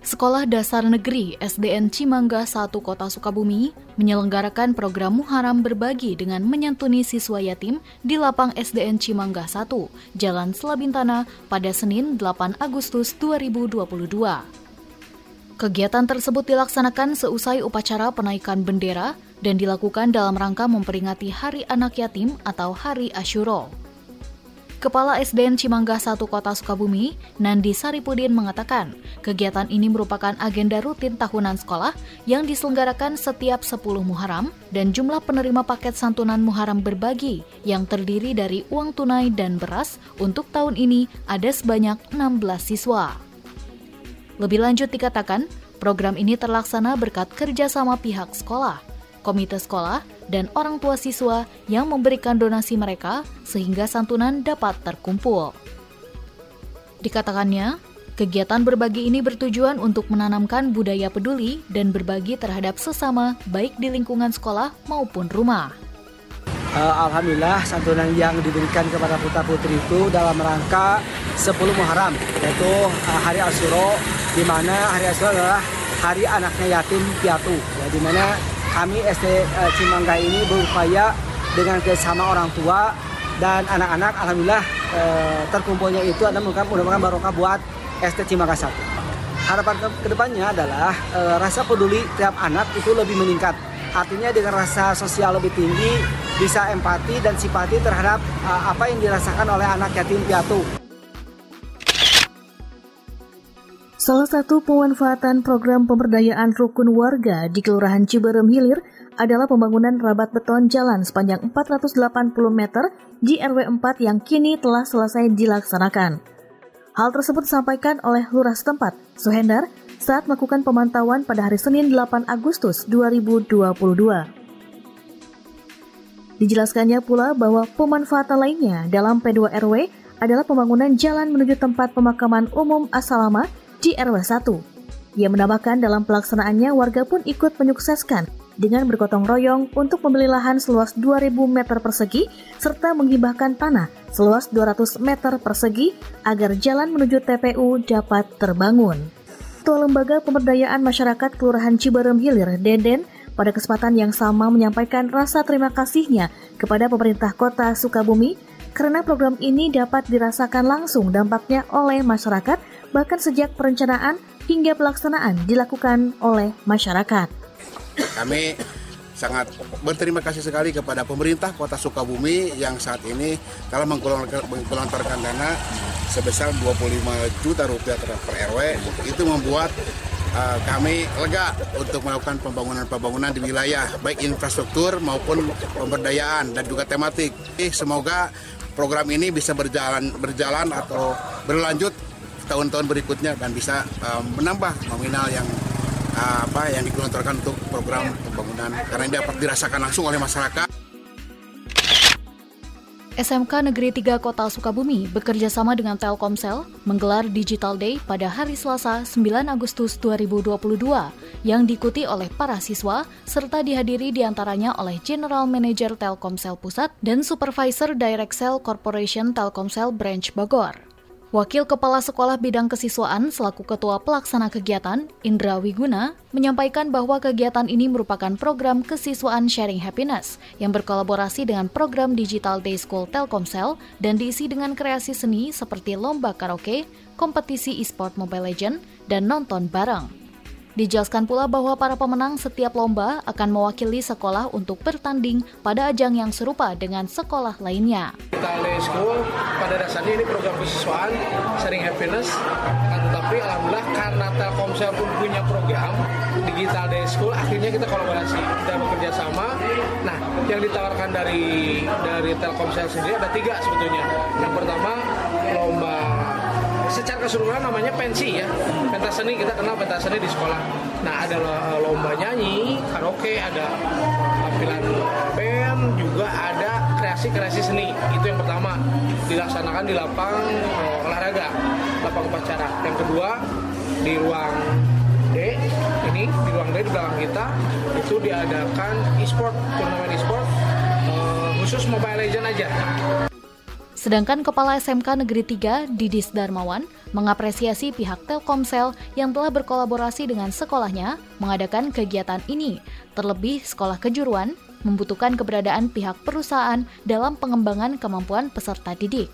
Sekolah Dasar Negeri SDN Cimangga 1 Kota Sukabumi menyelenggarakan program Muharam Berbagi dengan menyantuni siswa yatim di lapang SDN Cimangga 1, Jalan Selabintana pada Senin 8 Agustus 2022. Kegiatan tersebut dilaksanakan seusai upacara penaikan bendera dan dilakukan dalam rangka memperingati Hari Anak Yatim atau Hari Ashuro. Kepala SDN Cimangga 1 Kota Sukabumi, Nandi Saripudin mengatakan, kegiatan ini merupakan agenda rutin tahunan sekolah yang diselenggarakan setiap 10 Muharram dan jumlah penerima paket santunan Muharram berbagi yang terdiri dari uang tunai dan beras untuk tahun ini ada sebanyak 16 siswa. Lebih lanjut dikatakan, program ini terlaksana berkat kerjasama pihak sekolah, komite sekolah, dan orang tua siswa yang memberikan donasi mereka sehingga santunan dapat terkumpul. Dikatakannya, kegiatan berbagi ini bertujuan untuk menanamkan budaya peduli dan berbagi terhadap sesama baik di lingkungan sekolah maupun rumah. Uh, Alhamdulillah santunan yang diberikan kepada putra putri itu dalam rangka 10 Muharram yaitu uh, hari Asyuro di mana hari Asyuro adalah hari anaknya yatim piatu ya di mana kami SD eh, Cimangga ini berupaya dengan kerjasama orang tua dan anak-anak alhamdulillah uh, terkumpulnya itu adalah merupakan barokah buat SD Cimangga 1. Harapan ke ke depannya adalah uh, rasa peduli tiap anak itu lebih meningkat. Artinya dengan rasa sosial lebih tinggi, bisa empati dan simpati terhadap apa yang dirasakan oleh anak yatim piatu. Salah satu pemanfaatan program pemberdayaan rukun warga di Kelurahan Ciberem Hilir adalah pembangunan rabat beton jalan sepanjang 480 meter di RW 4 yang kini telah selesai dilaksanakan. Hal tersebut disampaikan oleh lurah setempat, Suhendar, saat melakukan pemantauan pada hari Senin 8 Agustus 2022. Dijelaskannya pula bahwa pemanfaatan lainnya dalam P2 RW adalah pembangunan jalan menuju tempat pemakaman umum Asalama di RW 1. Ia menambahkan dalam pelaksanaannya warga pun ikut menyukseskan dengan bergotong royong untuk membeli lahan seluas 2000 meter persegi serta menghibahkan tanah seluas 200 meter persegi agar jalan menuju TPU dapat terbangun. Ketua Lembaga Pemberdayaan Masyarakat Kelurahan Ciberem Hilir, Deden, pada kesempatan yang sama menyampaikan rasa terima kasihnya kepada pemerintah kota Sukabumi karena program ini dapat dirasakan langsung dampaknya oleh masyarakat bahkan sejak perencanaan hingga pelaksanaan dilakukan oleh masyarakat. Kami sangat berterima kasih sekali kepada pemerintah Kota Sukabumi yang saat ini telah menggelontorkan dana sebesar 25 juta rupiah per RW. Itu membuat uh, kami lega untuk melakukan pembangunan-pembangunan di wilayah baik infrastruktur maupun pemberdayaan dan juga tematik. Semoga program ini bisa berjalan berjalan atau berlanjut tahun-tahun berikutnya dan bisa uh, menambah nominal yang uh, apa yang digelontorkan untuk program pembangunan karena ini dapat dirasakan langsung oleh masyarakat. SMK Negeri 3 Kota Sukabumi bekerja sama dengan Telkomsel menggelar Digital Day pada hari Selasa 9 Agustus 2022 yang diikuti oleh para siswa serta dihadiri di antaranya oleh General Manager Telkomsel Pusat dan Supervisor Direct Sale Corporation Telkomsel Branch Bogor. Wakil Kepala Sekolah Bidang Kesiswaan selaku Ketua Pelaksana Kegiatan, Indra Wiguna, menyampaikan bahwa kegiatan ini merupakan program kesiswaan Sharing Happiness yang berkolaborasi dengan program Digital Day School Telkomsel dan diisi dengan kreasi seni seperti lomba karaoke, kompetisi e-sport Mobile Legends, dan nonton bareng. Dijelaskan pula bahwa para pemenang setiap lomba akan mewakili sekolah untuk bertanding pada ajang yang serupa dengan sekolah lainnya. Digital School pada dasarnya ini program kesiswaan sharing happiness, tetapi alhamdulillah karena Telkomsel pun punya program Digital Day School, akhirnya kita kolaborasi, kita bekerja sama. Nah, yang ditawarkan dari dari Telkomsel sendiri ada tiga sebetulnya. Yang pertama lomba secara keseluruhan namanya pensi ya. Pentas seni kita kenal pentas seni di sekolah. Nah ada lomba nyanyi, karaoke, ada tampilan band, juga ada kreasi-kreasi seni. Itu yang pertama dilaksanakan di lapang uh, olahraga, lapang upacara. Yang kedua di ruang D ini di ruang D di belakang kita itu diadakan e-sport turnamen e-sport uh, khusus Mobile Legend aja. Sedangkan Kepala SMK Negeri 3, Didis Darmawan, mengapresiasi pihak Telkomsel yang telah berkolaborasi dengan sekolahnya mengadakan kegiatan ini. Terlebih sekolah kejuruan membutuhkan keberadaan pihak perusahaan dalam pengembangan kemampuan peserta didik.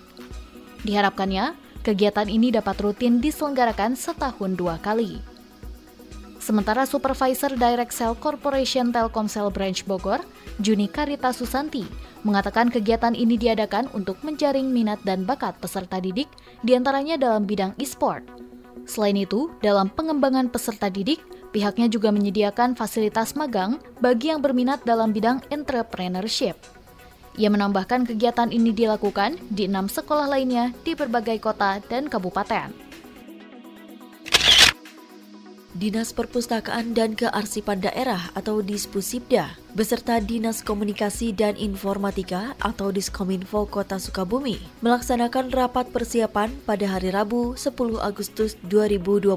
Diharapkannya, kegiatan ini dapat rutin diselenggarakan setahun dua kali. Sementara Supervisor Direct Cell Corporation Telkomsel Branch Bogor, Juni Karita Susanti, mengatakan kegiatan ini diadakan untuk menjaring minat dan bakat peserta didik, di antaranya dalam bidang e-sport. Selain itu, dalam pengembangan peserta didik, pihaknya juga menyediakan fasilitas magang bagi yang berminat dalam bidang entrepreneurship. Ia menambahkan kegiatan ini dilakukan di enam sekolah lainnya di berbagai kota dan kabupaten. Dinas Perpustakaan dan Kearsipan Daerah atau Dispusibda beserta Dinas Komunikasi dan Informatika atau Diskominfo Kota Sukabumi melaksanakan rapat persiapan pada hari Rabu 10 Agustus 2022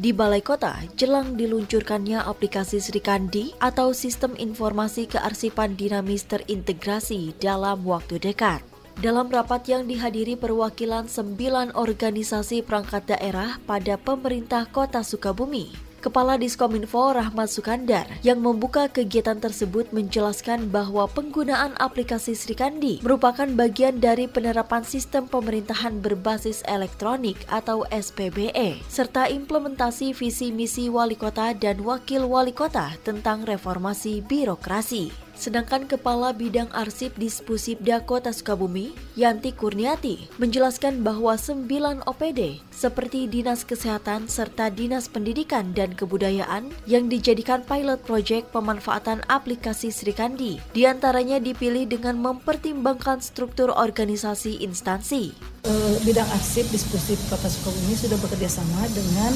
di Balai Kota jelang diluncurkannya aplikasi Sri Kandi atau Sistem Informasi Kearsipan Dinamis Terintegrasi dalam waktu dekat. Dalam rapat yang dihadiri perwakilan sembilan organisasi perangkat daerah pada pemerintah kota Sukabumi, Kepala Diskominfo Rahmat Sukandar yang membuka kegiatan tersebut menjelaskan bahwa penggunaan aplikasi Srikandi merupakan bagian dari penerapan sistem pemerintahan berbasis elektronik atau SPBE serta implementasi visi misi wali kota dan wakil wali kota tentang reformasi birokrasi. Sedangkan Kepala Bidang Arsip Dispusibda Kota Sukabumi, Yanti Kurniati, menjelaskan bahwa sembilan OPD seperti Dinas Kesehatan serta Dinas Pendidikan dan Kebudayaan yang dijadikan pilot project pemanfaatan aplikasi Srikandi, di antaranya dipilih dengan mempertimbangkan struktur organisasi instansi. Eh, bidang arsip Dispusib Kota Sukabumi sudah bekerja sama dengan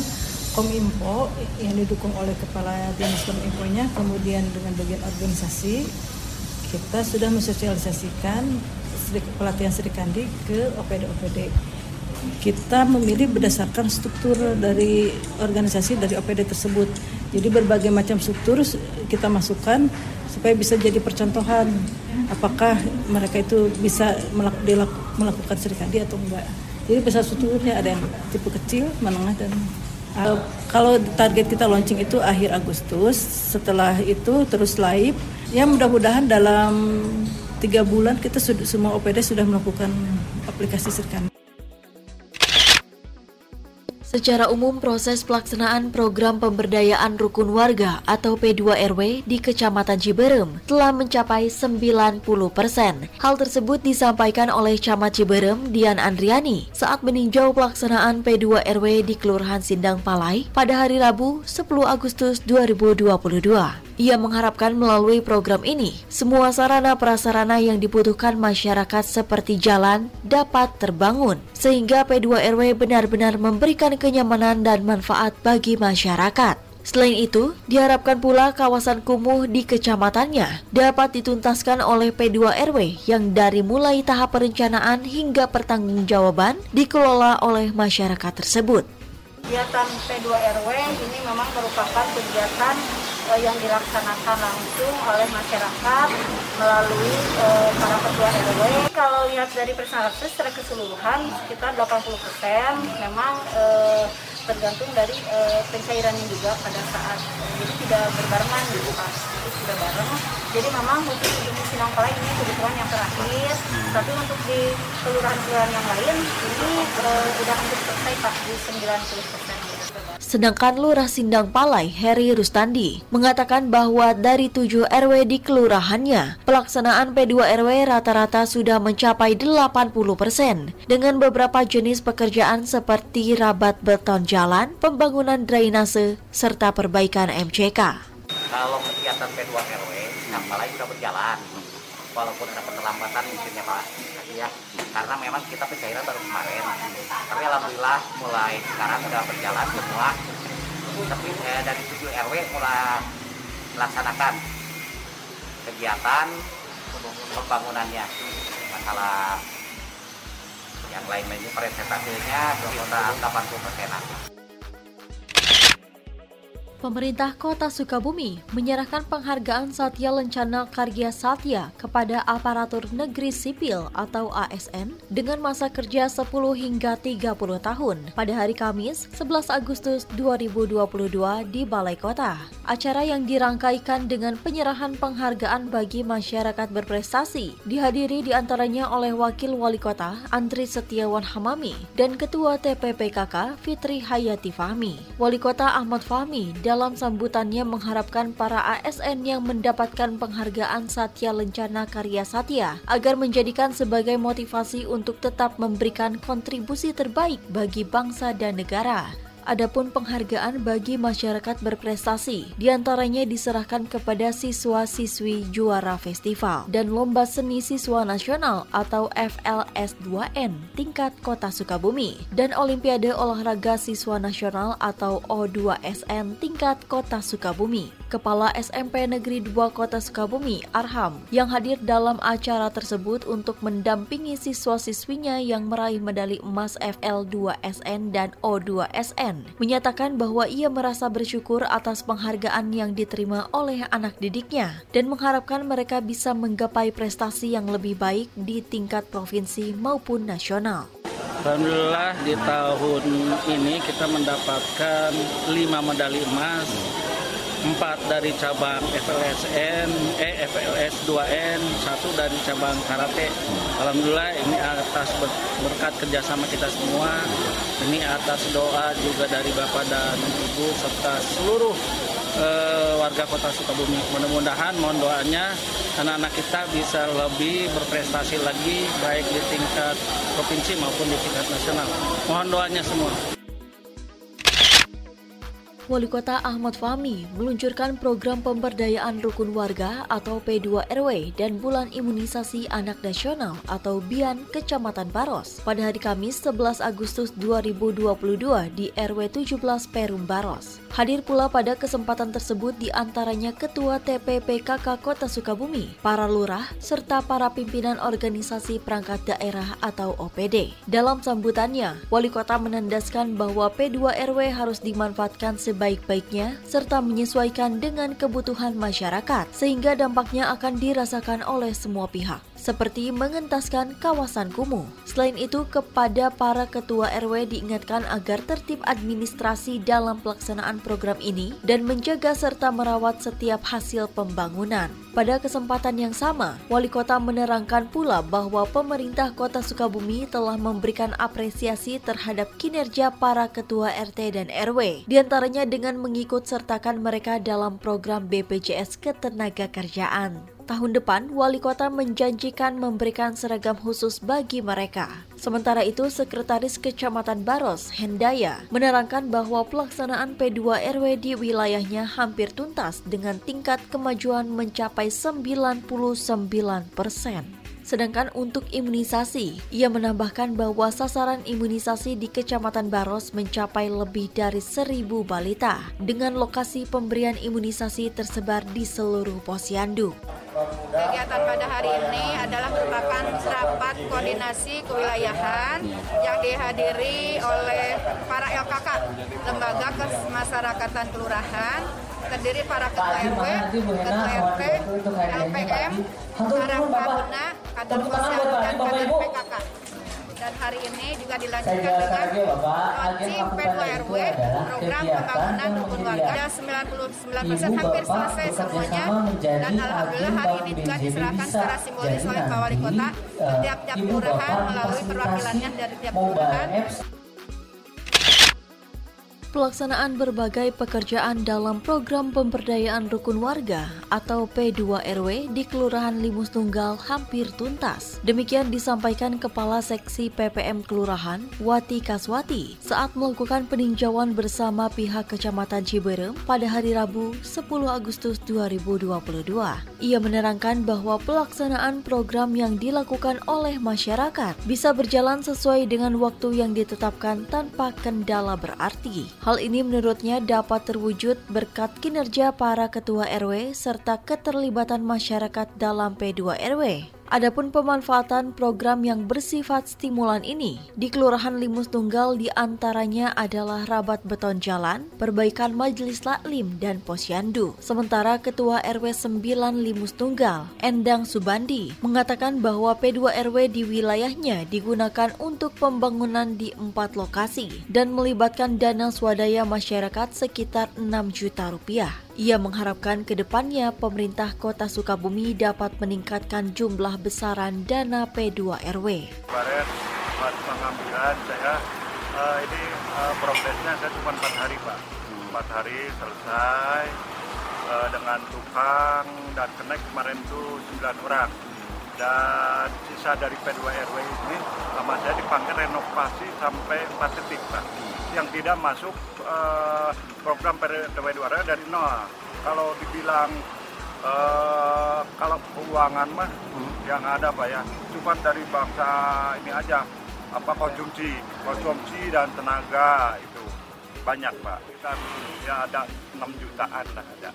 Kominfo yang didukung oleh Kepala Dinas Kominfonya, kemudian dengan bagian organisasi, kita sudah mensosialisasikan pelatihan Sri Kandi ke OPD-OPD. Kita memilih berdasarkan struktur dari organisasi dari OPD tersebut. Jadi berbagai macam struktur kita masukkan supaya bisa jadi percontohan apakah mereka itu bisa melakukan Sri Kandi atau enggak. Jadi besar strukturnya ada yang tipe kecil, menengah dan Uh, kalau target kita launching itu akhir Agustus, setelah itu terus live. Ya mudah-mudahan dalam tiga bulan kita sudah semua OPD sudah melakukan aplikasi Sirkan. Secara umum, proses pelaksanaan program pemberdayaan rukun warga atau P2RW di Kecamatan Ciberem telah mencapai 90 persen. Hal tersebut disampaikan oleh Camat Ciberem, Dian Andriani, saat meninjau pelaksanaan P2RW di Kelurahan Sindang Palai pada hari Rabu 10 Agustus 2022. Ia mengharapkan melalui program ini, semua sarana prasarana yang dibutuhkan masyarakat seperti jalan dapat terbangun, sehingga P2RW benar-benar memberikan kenyamanan dan manfaat bagi masyarakat. Selain itu, diharapkan pula kawasan kumuh di kecamatannya dapat dituntaskan oleh P2RW yang dari mulai tahap perencanaan hingga pertanggungjawaban dikelola oleh masyarakat tersebut. Kegiatan P2RW ini memang merupakan kegiatan yang dilaksanakan langsung oleh masyarakat melalui uh, para ketua RW. Kalau lihat dari persentase secara keseluruhan sekitar 80% memang uh, tergantung dari uh, pencairannya juga pada saat jadi tidak berbarengan gitu pas itu sudah bareng. Jadi memang untuk di Sinangpala ini kebutuhan yang terakhir. Tapi untuk di kelurahan-kelurahan yang lain ini sudah hampir selesai pak di 90 persen Sedangkan Lurah Sindang Palai, Heri Rustandi, mengatakan bahwa dari 7 RW di kelurahannya, pelaksanaan P2 RW rata-rata sudah mencapai 80 persen, dengan beberapa jenis pekerjaan seperti rabat beton jalan, pembangunan drainase, serta perbaikan MCK. Kalau kegiatan P2 RW, Palai sudah berjalan, walaupun ada keterlambatan mungkinnya Pak, ya karena memang kita pencairan baru kemarin tapi alhamdulillah mulai sekarang sudah berjalan semua tapi eh, dari 7 RW mulai melaksanakan kegiatan pembangunannya masalah yang lain lainnya presentasinya sekitar 80 persenan. Pemerintah Kota Sukabumi menyerahkan penghargaan Satya Lencana Karya Satya kepada aparatur negeri sipil atau ASN dengan masa kerja 10 hingga 30 tahun pada hari Kamis 11 Agustus 2022 di Balai Kota. Acara yang dirangkaikan dengan penyerahan penghargaan bagi masyarakat berprestasi dihadiri di antaranya oleh Wakil Wali Kota Andri Setiawan Hamami dan Ketua TPPKK Fitri Hayati Fahmi. Wali Kota Ahmad Fahmi dalam sambutannya mengharapkan para ASN yang mendapatkan penghargaan Satya Lencana Karya Satya agar menjadikan sebagai motivasi untuk tetap memberikan kontribusi terbaik bagi bangsa dan negara. Adapun penghargaan bagi masyarakat berprestasi di antaranya diserahkan kepada siswa-siswi juara festival dan Lomba Seni Siswa Nasional atau FLS2N tingkat Kota Sukabumi dan Olimpiade Olahraga Siswa Nasional atau O2SN tingkat Kota Sukabumi. Kepala SMP Negeri 2 Kota Sukabumi, Arham, yang hadir dalam acara tersebut untuk mendampingi siswa-siswinya yang meraih medali emas FL2SN dan O2SN, menyatakan bahwa ia merasa bersyukur atas penghargaan yang diterima oleh anak didiknya dan mengharapkan mereka bisa menggapai prestasi yang lebih baik di tingkat provinsi maupun nasional. Alhamdulillah di tahun ini kita mendapatkan 5 medali emas empat dari cabang FLSN, eh FLS 2N, satu dari cabang karate. Alhamdulillah ini atas berkat kerjasama kita semua, ini atas doa juga dari Bapak dan Ibu serta seluruh uh, warga Kota Sukabumi. Mudah-mudahan mohon doanya anak-anak kita bisa lebih berprestasi lagi baik di tingkat provinsi maupun di tingkat nasional. Mohon doanya semua. Wali Kota Ahmad Fahmi meluncurkan program pemberdayaan rukun warga atau P2RW dan Bulan Imunisasi Anak Nasional atau BIAN Kecamatan Baros pada hari Kamis 11 Agustus 2022 di RW 17 Perum Baros. Hadir pula pada kesempatan tersebut di antaranya Ketua TPPKK Kota Sukabumi, para lurah, serta para pimpinan organisasi perangkat daerah atau OPD. Dalam sambutannya, Wali Kota menandaskan bahwa P2RW harus dimanfaatkan sebaik-baiknya serta menyesuaikan dengan kebutuhan masyarakat, sehingga dampaknya akan dirasakan oleh semua pihak seperti mengentaskan kawasan kumuh. Selain itu, kepada para ketua RW diingatkan agar tertib administrasi dalam pelaksanaan program ini dan menjaga serta merawat setiap hasil pembangunan. Pada kesempatan yang sama, Wali Kota menerangkan pula bahwa pemerintah Kota Sukabumi telah memberikan apresiasi terhadap kinerja para ketua RT dan RW, di antaranya dengan mengikut sertakan mereka dalam program BPJS Ketenagakerjaan. Tahun depan, wali kota menjanjikan memberikan seragam khusus bagi mereka. Sementara itu, Sekretaris Kecamatan Baros, Hendaya, menerangkan bahwa pelaksanaan P2 RW di wilayahnya hampir tuntas dengan tingkat kemajuan mencapai 99 persen. Sedangkan untuk imunisasi, ia menambahkan bahwa sasaran imunisasi di Kecamatan Baros mencapai lebih dari seribu balita dengan lokasi pemberian imunisasi tersebar di seluruh posyandu. Kegiatan pada hari ini adalah merupakan rapat koordinasi kewilayahan yang dihadiri oleh para LKK, Lembaga Kemasyarakatan Kelurahan, terdiri para ketua RW, ketua RT, LPM, para Kabuna, sosial dan kader PKK dan hari ini juga dilanjutkan dengan launching P2RW program pembangunan rukun warga 99 persen hampir selesai semuanya. dan alhamdulillah hari ini juga diserahkan secara simbolis oleh Pak Wali Kota ke tiap-tiap kelurahan melalui perwakilannya dari tiap kelurahan pelaksanaan berbagai pekerjaan dalam program pemberdayaan rukun warga atau P2RW di Kelurahan Limus Tunggal hampir tuntas. Demikian disampaikan Kepala Seksi PPM Kelurahan, Wati Kaswati, saat melakukan peninjauan bersama pihak Kecamatan Ciberem pada hari Rabu 10 Agustus 2022. Ia menerangkan bahwa pelaksanaan program yang dilakukan oleh masyarakat bisa berjalan sesuai dengan waktu yang ditetapkan tanpa kendala berarti. Hal ini menurutnya dapat terwujud berkat kinerja para ketua RW serta keterlibatan masyarakat dalam P2 RW. Adapun pemanfaatan program yang bersifat stimulan ini di Kelurahan Limus Tunggal di antaranya adalah rabat beton jalan, perbaikan majelis laklim dan posyandu. Sementara Ketua RW 9 Limus Tunggal, Endang Subandi, mengatakan bahwa P2 RW di wilayahnya digunakan untuk pembangunan di empat lokasi dan melibatkan dana swadaya masyarakat sekitar 6 juta rupiah. Ia mengharapkan ke depannya pemerintah kota Sukabumi dapat meningkatkan jumlah besaran dana P2RW. Kemarin buat pengambilan saya uh, ini uh, progresnya saya cuma 4 hari Pak. 4 hari selesai uh, dengan tukang dan kenek kemarin itu 9 orang. Dan sisa dari P2RW ini sama saya dipanggil renovasi sampai 4 detik Pak yang tidak masuk uh, program PDW2 dari nol. Kalau dibilang uh, kalau keuangan mah hmm. yang ada pak ya, cuma dari bangsa ini aja apa konsumsi, konsumsi dan tenaga itu banyak pak. Kan ya ada 6 jutaan lah ada.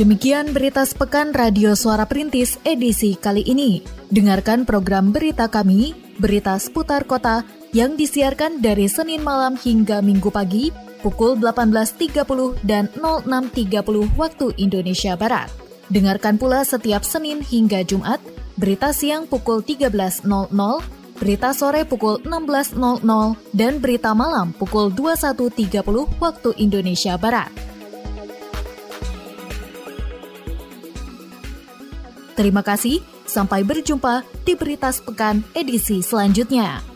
Demikian berita sepekan Radio Suara Perintis edisi kali ini. Dengarkan program berita kami, berita seputar kota, yang disiarkan dari Senin malam hingga Minggu pagi pukul 18.30 dan 06.30 waktu Indonesia Barat. Dengarkan pula setiap Senin hingga Jumat, berita siang pukul 13.00, berita sore pukul 16.00, dan berita malam pukul 21.30 waktu Indonesia Barat. Terima kasih, sampai berjumpa di Berita Sepekan edisi selanjutnya.